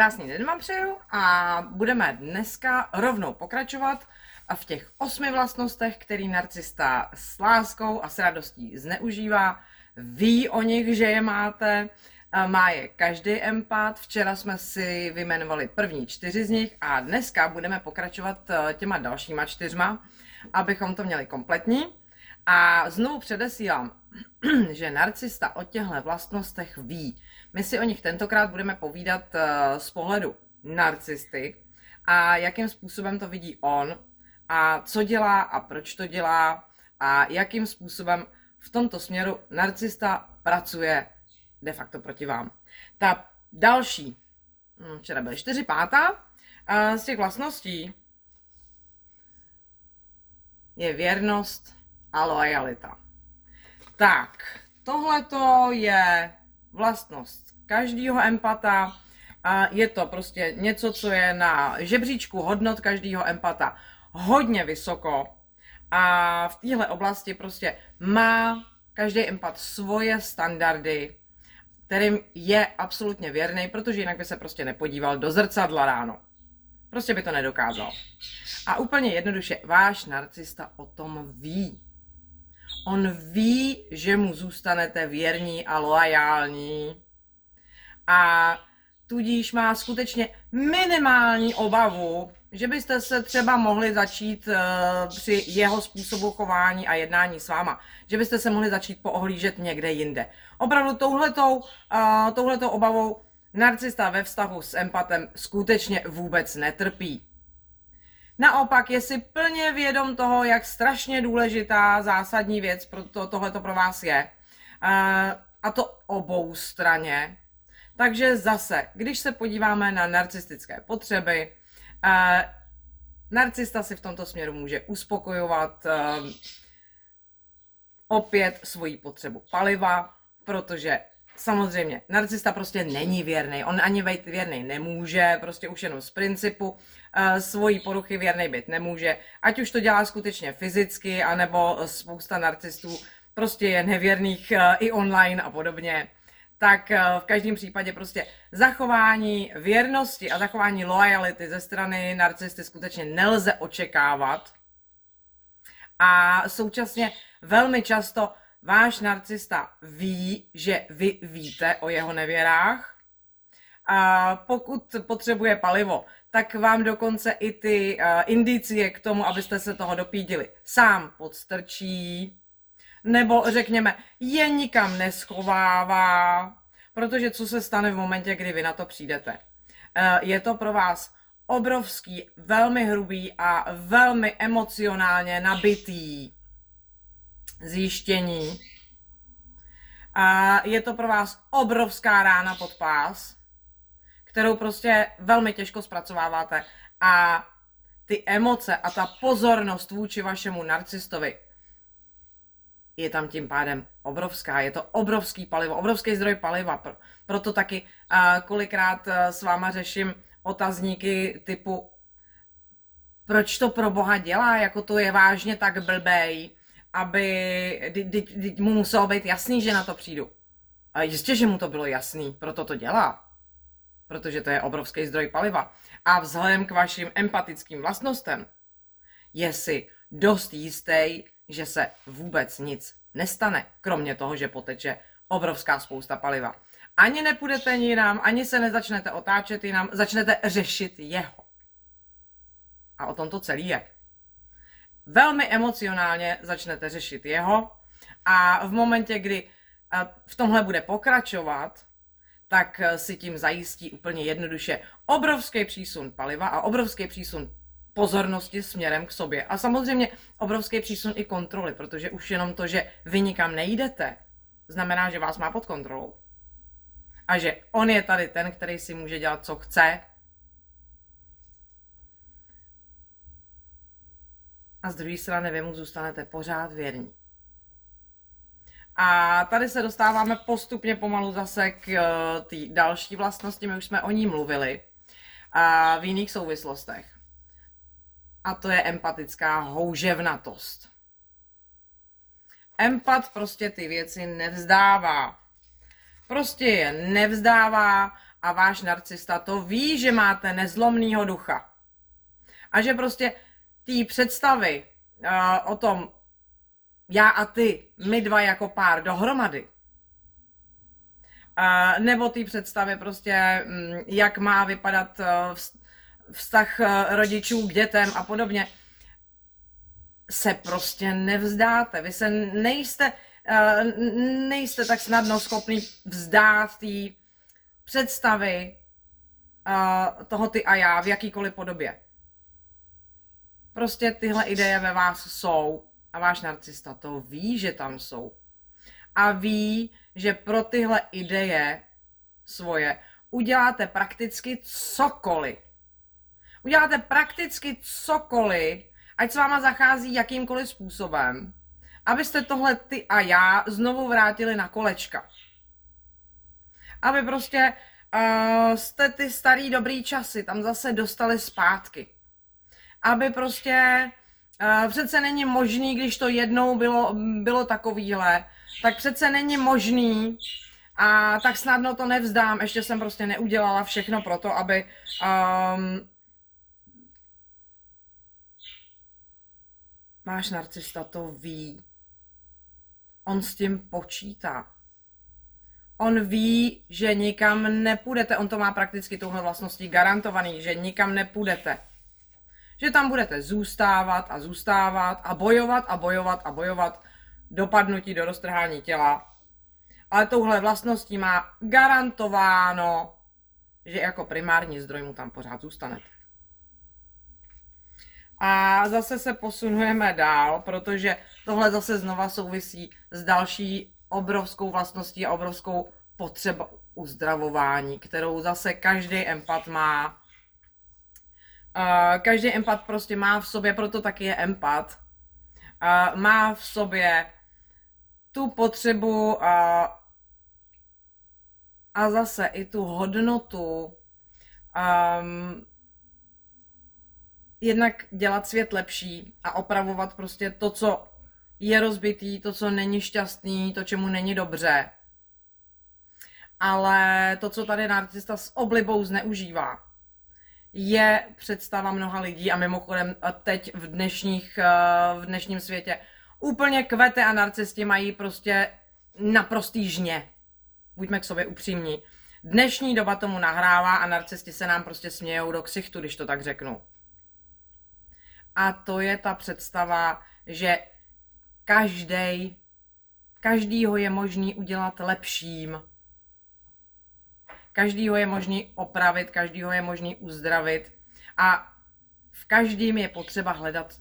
Krásný den vám přeju a budeme dneska rovnou pokračovat v těch osmi vlastnostech, který narcista s láskou a s radostí zneužívá. Ví o nich, že je máte, má je každý empat. Včera jsme si vyjmenovali první čtyři z nich a dneska budeme pokračovat eh, těma dalšíma čtyřma, abychom to měli kompletní. A znovu předesílám, že narcista o těchto vlastnostech ví. My si o nich tentokrát budeme povídat eh, z pohledu narcisty a jakým způsobem to vidí on a co dělá a proč to dělá a jakým způsobem v tomto směru narcista pracuje de facto proti vám. Ta další, hm, včera byly čtyři pátá, z těch vlastností je věrnost a lojalita. Tak, tohle je vlastnost každého empata. A je to prostě něco, co je na žebříčku hodnot každého empata hodně vysoko. A v téhle oblasti prostě má každý empat svoje standardy, kterým je absolutně věrný, protože jinak by se prostě nepodíval do zrcadla ráno. Prostě by to nedokázal. A úplně jednoduše, váš narcista o tom ví. On ví, že mu zůstanete věrní a loajální. A tudíž má skutečně minimální obavu, že byste se třeba mohli začít uh, při jeho způsobu chování a jednání s váma, že byste se mohli začít poohlížet někde jinde. Opravdu touhletou, uh, touhletou obavou narcista ve vztahu s empatem skutečně vůbec netrpí. Naopak je si plně vědom toho, jak strašně důležitá zásadní věc pro to, tohleto pro vás je. A to obou straně. Takže zase, když se podíváme na narcistické potřeby, narcista si v tomto směru může uspokojovat opět svoji potřebu paliva, protože Samozřejmě, narcista prostě není věrný, on ani být věrný nemůže, prostě už jenom z principu uh, svojí poruchy věrný být nemůže, ať už to dělá skutečně fyzicky, anebo spousta narcistů prostě je nevěrných uh, i online a podobně, tak uh, v každém případě prostě zachování věrnosti a zachování lojality ze strany narcisty skutečně nelze očekávat. A současně velmi často váš narcista ví, že vy víte o jeho nevěrách. A pokud potřebuje palivo, tak vám dokonce i ty uh, indicie k tomu, abyste se toho dopídili, sám podstrčí, nebo řekněme, je nikam neschovává, protože co se stane v momentě, kdy vy na to přijdete? Uh, je to pro vás obrovský, velmi hrubý a velmi emocionálně nabitý zjištění. A je to pro vás obrovská rána pod pás, kterou prostě velmi těžko zpracováváte. A ty emoce a ta pozornost vůči vašemu narcistovi je tam tím pádem obrovská. Je to obrovský palivo, obrovský zdroj paliva. Proto taky kolikrát s váma řeším otazníky typu proč to pro boha dělá, jako to je vážně tak blbej, aby kdy, mu muselo být jasný, že na to přijdu. A jistě, že mu to bylo jasný, proto to dělá. Protože to je obrovský zdroj paliva. A vzhledem k vašim empatickým vlastnostem je si dost jistý, že se vůbec nic nestane, kromě toho, že poteče obrovská spousta paliva. Ani nepůjdete jinam, ani se nezačnete otáčet jinam, začnete řešit jeho. A o tom to celý je velmi emocionálně začnete řešit jeho a v momentě, kdy v tomhle bude pokračovat, tak e, si tím zajistí úplně jednoduše obrovský přísun paliva a obrovský přísun pozornosti směrem k sobě. A samozřejmě obrovský přísun i kontroly, protože už jenom to, že vy nikam nejdete, znamená, že vás má pod kontrolou. A že on je tady ten, který si může dělat, co chce, a z druhé strany vy mu zůstanete pořád věrní. A tady se dostáváme postupně pomalu zase k uh, té další vlastnosti, my už jsme o ní mluvili a v jiných souvislostech. A to je empatická houževnatost. Empat prostě ty věci nevzdává. Prostě je nevzdává a váš narcista to ví, že máte nezlomného ducha. A že prostě té představy uh, o tom, já a ty, my dva jako pár dohromady, uh, nebo ty představy prostě, um, jak má vypadat uh, vztah rodičů k dětem a podobně, se prostě nevzdáte. Vy se nejste, uh, nejste tak snadno schopni vzdát té představy toho ty a já v jakýkoliv podobě. Prostě tyhle ideje ve vás jsou a váš narcista to ví, že tam jsou. A ví, že pro tyhle ideje svoje uděláte prakticky cokoliv. Uděláte prakticky cokoliv, ať s váma zachází jakýmkoliv způsobem, abyste tohle ty a já znovu vrátili na kolečka. Aby prostě uh, jste ty starý dobrý časy tam zase dostali zpátky aby prostě uh, přece není možný, když to jednou bylo, bylo takovýhle, tak přece není možný a tak snadno to nevzdám, ještě jsem prostě neudělala všechno pro to, aby um, Máš narcista to ví. On s tím počítá. On ví, že nikam nepůjdete. On to má prakticky touhle vlastností garantovaný, že nikam nepůjdete že tam budete zůstávat a zůstávat a bojovat a bojovat a bojovat dopadnutí do roztrhání těla. Ale touhle vlastností má garantováno, že jako primární zdroj mu tam pořád zůstanete. A zase se posunujeme dál, protože tohle zase znova souvisí s další obrovskou vlastností a obrovskou potřebou uzdravování, kterou zase každý empat má Každý empat prostě má v sobě, proto taky je empat, uh, má v sobě tu potřebu uh, a zase i tu hodnotu um, jednak dělat svět lepší a opravovat prostě to, co je rozbitý, to, co není šťastný, to, čemu není dobře. Ale to, co tady narcista s oblibou zneužívá, je představa mnoha lidí a mimochodem teď v, dnešních, eh, v dnešním světě úplně kvete a narcisti mají prostě naprostý žně. Buďme k sobě upřímní. Dnešní doba tomu nahrává a narcisti se nám prostě smějou do ksichtu, když to tak řeknu. A to je ta představa, že každý, každýho je možný udělat lepším, každýho je možný opravit, každýho je možný uzdravit a v každém je potřeba hledat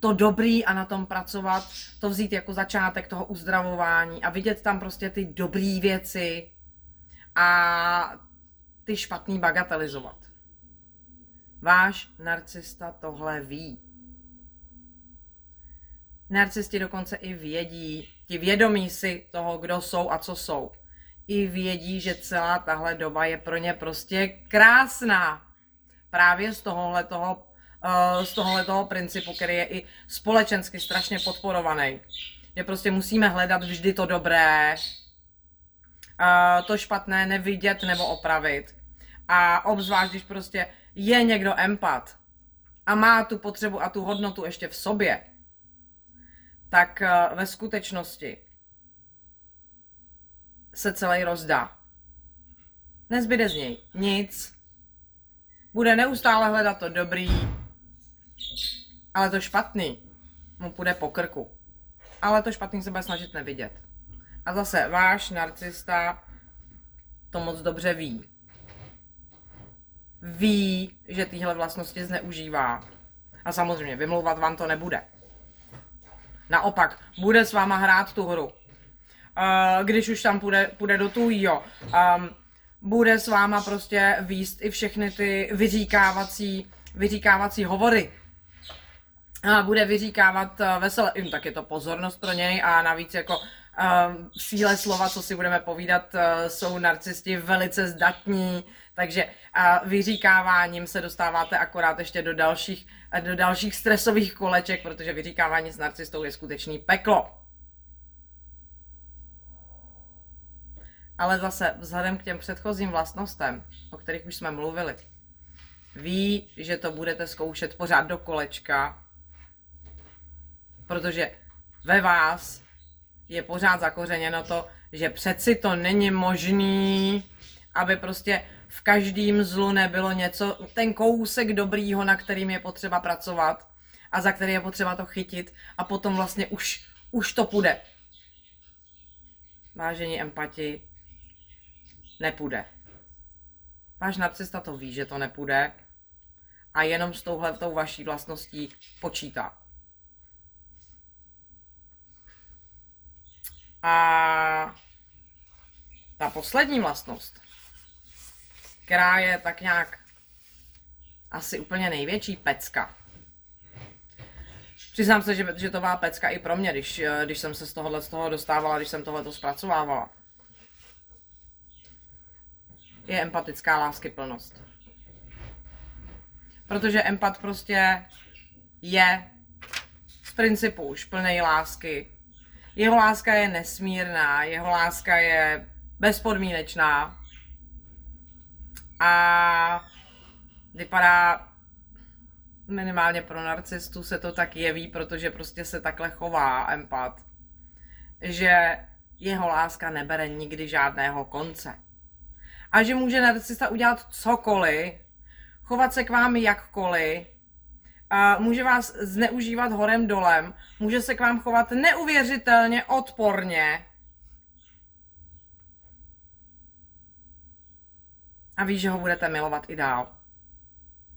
to dobrý a na tom pracovat, to vzít jako začátek toho uzdravování a vidět tam prostě ty dobré věci a ty špatný bagatelizovat. Váš narcista tohle ví. Narcisti dokonce i vědí, ti vědomí si toho, kdo jsou a co jsou i vědí, že celá tahle doba je pro ně prostě krásná. Právě z tohohle toho, uh, z tohohle toho principu, který je i společensky strašně podporovaný. Že prostě musíme hledat vždy to dobré, uh, to špatné nevidět nebo opravit. A obzvlášť, když prostě je někdo empat a má tu potřebu a tu hodnotu ještě v sobě, tak uh, ve skutečnosti se celý rozdá. Nezbyde z něj nic. Bude neustále hledat to dobrý, ale to špatný mu půjde po krku. Ale to špatný se bude snažit nevidět. A zase váš narcista to moc dobře ví. Ví, že tyhle vlastnosti zneužívá. A samozřejmě vymlouvat vám to nebude. Naopak, bude s váma hrát tu hru uh, když už tam půjde, půjde do tujího. Um, bude s váma prostě výst i všechny ty vyříkávací, vyříkávací hovory. A bude vyříkávat uh, veselé, hm, tak je to pozornost pro něj a navíc jako um, síle slova, co si budeme povídat, uh, jsou narcisti velice zdatní, takže uh, vyříkáváním se dostáváte akorát ještě do dalších, do dalších stresových koleček, protože vyříkávání s narcistou je skutečný peklo. Ale zase vzhledem k těm předchozím vlastnostem, o kterých už jsme mluvili, ví, že to budete zkoušet pořád do kolečka, protože ve vás je pořád zakořeněno to, že přeci to není možný, aby prostě v každém zlu nebylo něco, ten kousek dobrýho, na kterým je potřeba pracovat a za který je potřeba to chytit a potom vlastně už, už to půjde. Vážení empati, nepůjde. Váš narcista to ví, že to nepůjde a jenom s touhle tou vaší vlastností počítá. A ta poslední vlastnost, která je tak nějak asi úplně největší pecka. Přiznám se, že, že to byla pecka i pro mě, když, když jsem se z tohohle z toho dostávala, když jsem tohle zpracovávala. Je empatická láskyplnost. Protože empat prostě je z principu už plnej lásky. Jeho láska je nesmírná, jeho láska je bezpodmínečná. A vypadá minimálně pro narcistu se to tak jeví, protože prostě se takhle chová empat, že jeho láska nebere nikdy žádného konce. A že může narcista udělat cokoliv, chovat se k vám jakkoliv, a může vás zneužívat horem dolem, může se k vám chovat neuvěřitelně odporně. A ví, že ho budete milovat i dál.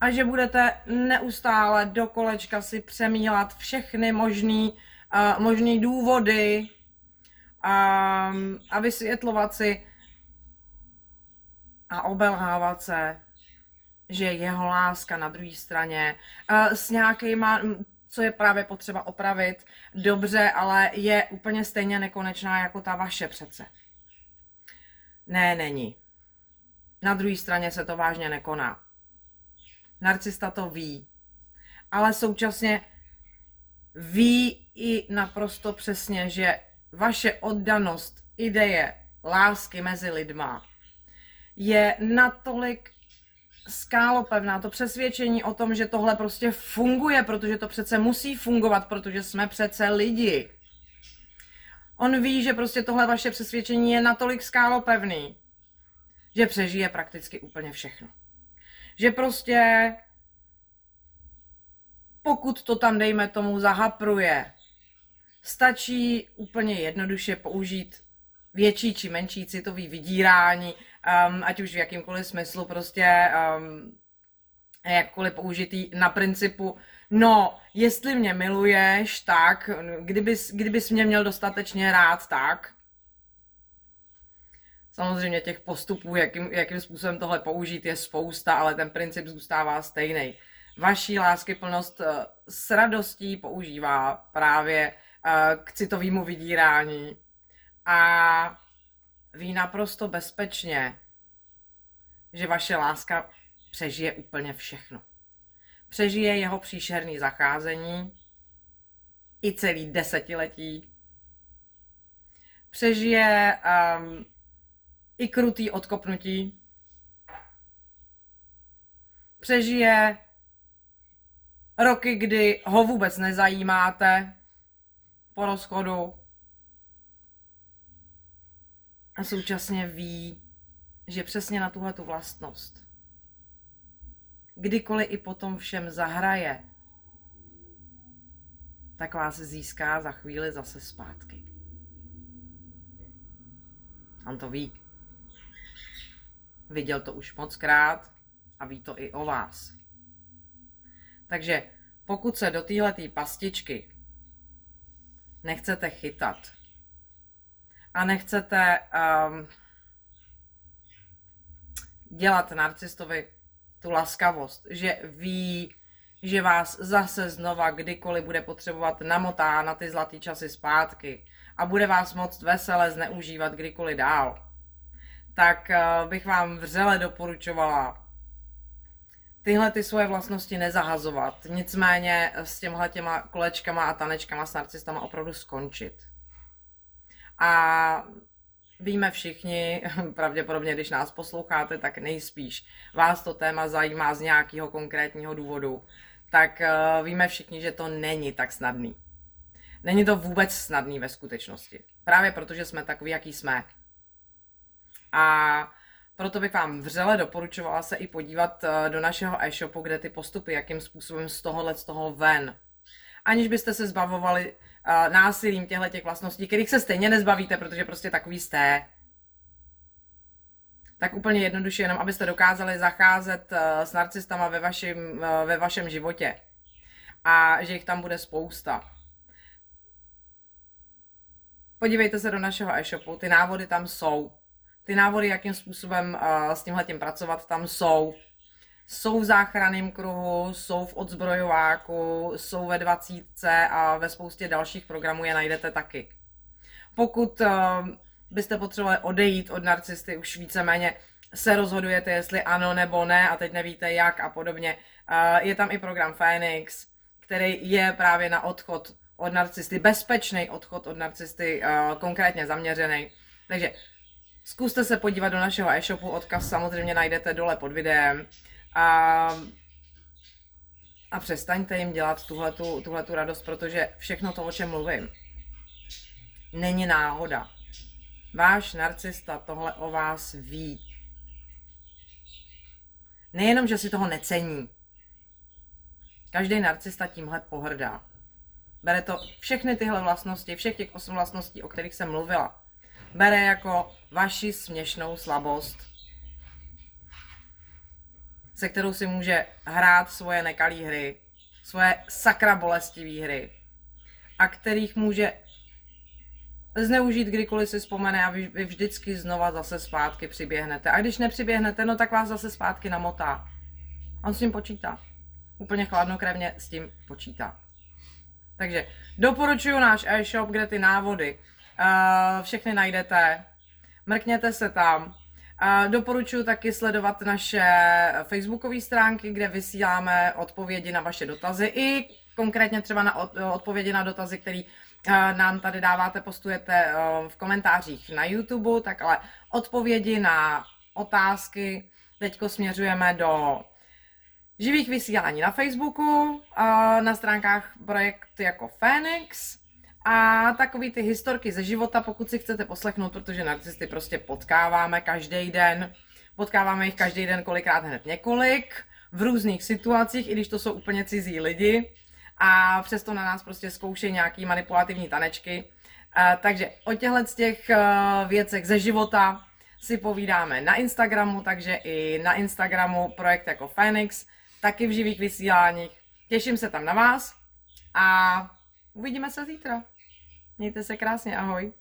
A že budete neustále do kolečka si přemílat všechny možný, uh, možný důvody um, a vysvětlovat si a obelhávat se že jeho láska na druhé straně uh, s nějakýma, co je právě potřeba opravit, dobře, ale je úplně stejně nekonečná jako ta vaše přece. Ne, není. Na druhé straně se to vážně nekoná. Narcista to ví, ale současně ví i naprosto přesně, že vaše oddanost, ideje, lásky mezi lidma je natolik skálopevná, to přesvědčení o tom, že tohle prostě funguje, protože to přece musí fungovat, protože jsme přece lidi. On ví, že prostě tohle vaše přesvědčení je natolik skálopevný, že přežije prakticky úplně všechno. Že prostě pokud to tam, dejme tomu, zahapruje, stačí úplně jednoduše použít větší či menší citový vydírání, um, ať už v jakýmkoliv smyslu, prostě um, jakkoliv použitý na principu, no, jestli mě miluješ, tak, kdybys, kdybys mě měl dostatečně rád, tak. Samozřejmě těch postupů, jakým, jakým způsobem tohle použít, je spousta, ale ten princip zůstává stejný. Vaší láskyplnost eh, s radostí používá právě eh, k citovému vydírání a ví naprosto bezpečně, že vaše láska přežije úplně všechno. Přežije jeho příšerný zacházení i celý desetiletí. Přežije um, i krutý odkopnutí. Přežije roky, kdy ho vůbec nezajímáte po rozchodu a současně ví, že přesně na tuhle tu vlastnost, kdykoliv i potom všem zahraje, tak vás získá za chvíli zase zpátky. On to ví. Viděl to už moc krát a ví to i o vás. Takže pokud se do téhleté pastičky nechcete chytat, a nechcete um, dělat narcistovi tu laskavost, že ví, že vás zase znova kdykoliv bude potřebovat namotá na ty zlatý časy zpátky a bude vás moct vesele zneužívat kdykoliv dál, tak uh, bych vám vřele doporučovala tyhle ty svoje vlastnosti nezahazovat. Nicméně s těmhle těma kolečkama a tanečkama s narcistama opravdu skončit a víme všichni, pravděpodobně když nás posloucháte, tak nejspíš vás to téma zajímá z nějakého konkrétního důvodu, tak eh, víme všichni, že to není tak snadný. Není to vůbec snadný ve skutečnosti. Právě protože jsme takový, jaký jsme. A proto bych vám vřele doporučovala se i podívat eh, do našeho e-shopu, kde ty postupy, jakým způsobem z tohohle z toho ven. Aniž byste se zbavovali násilím těchto těch vlastností, kterých se stejně nezbavíte, protože prostě takový jste. Tak úplně jednoduše, jenom abyste dokázali zacházet uh, s narcistama ve vašem, uh, ve vašem životě. A že jich tam bude spousta. Podívejte se do našeho e-shopu, ty návody tam jsou. Ty návody, jakým způsobem s tímhletím pracovat, tam jsou. Jsou v záchranném kruhu, jsou v odzbrojováku, jsou ve dvacítce a ve spoustě dalších programů je najdete taky. Pokud uh, byste potřebovali odejít od narcisty, už víceméně se rozhodujete, jestli ano nebo ne a teď nevíte jak a podobně. Uh, je tam i program Phoenix, který je právě na odchod od narcisty, bezpečný odchod od narcisty, uh, konkrétně zaměřený. Takže zkuste se podívat do našeho e-shopu, odkaz samozřejmě najdete dole pod videem. A, a přestaňte jim dělat tuhletu, tuhletu radost, protože všechno to, o čem mluvím, není náhoda. Váš narcista tohle o vás ví. Nejenom, že si toho necení. Každý narcista tímhle pohrdá. Bere to všechny tyhle vlastnosti, všech těch osm vlastností, o kterých jsem mluvila. Bere jako vaši směšnou slabost, se kterou si může hrát svoje nekalé hry, svoje sakra bolestivé hry a kterých může zneužít, kdykoliv si vzpomene a vy, vy vždycky znova zase zpátky přiběhnete. A když nepřiběhnete, no tak vás zase zpátky namotá. On s tím počítá. Úplně chladnokrevně s tím počítá. Takže doporučuji náš e-shop, kde ty návody uh, všechny najdete. Mrkněte se tam. Doporučuji taky sledovat naše facebookové stránky, kde vysíláme odpovědi na vaše dotazy i konkrétně třeba na odpovědi na dotazy, které uh, nám tady dáváte, postujete uh, v komentářích na YouTube, tak ale odpovědi na otázky teďko směřujeme do živých vysílání na Facebooku, na stránkách projekt jako Phoenix a takový ty historky ze života, pokud si chcete poslechnout, protože narcisty prostě potkáváme každý den, potkáváme jich každý den kolikrát hned několik, v různých situacích, i když to jsou úplně cizí lidi a přesto na nás prostě zkoušejí nějaký manipulativní tanečky. takže o těchto z těch e, věcech ze života si povídáme na Instagramu, takže i na Instagramu projekt jako Phoenix taky v živých vysíláních. Těším se tam na vás a uvidíme se zítra. Mějte se krásně, ahoj.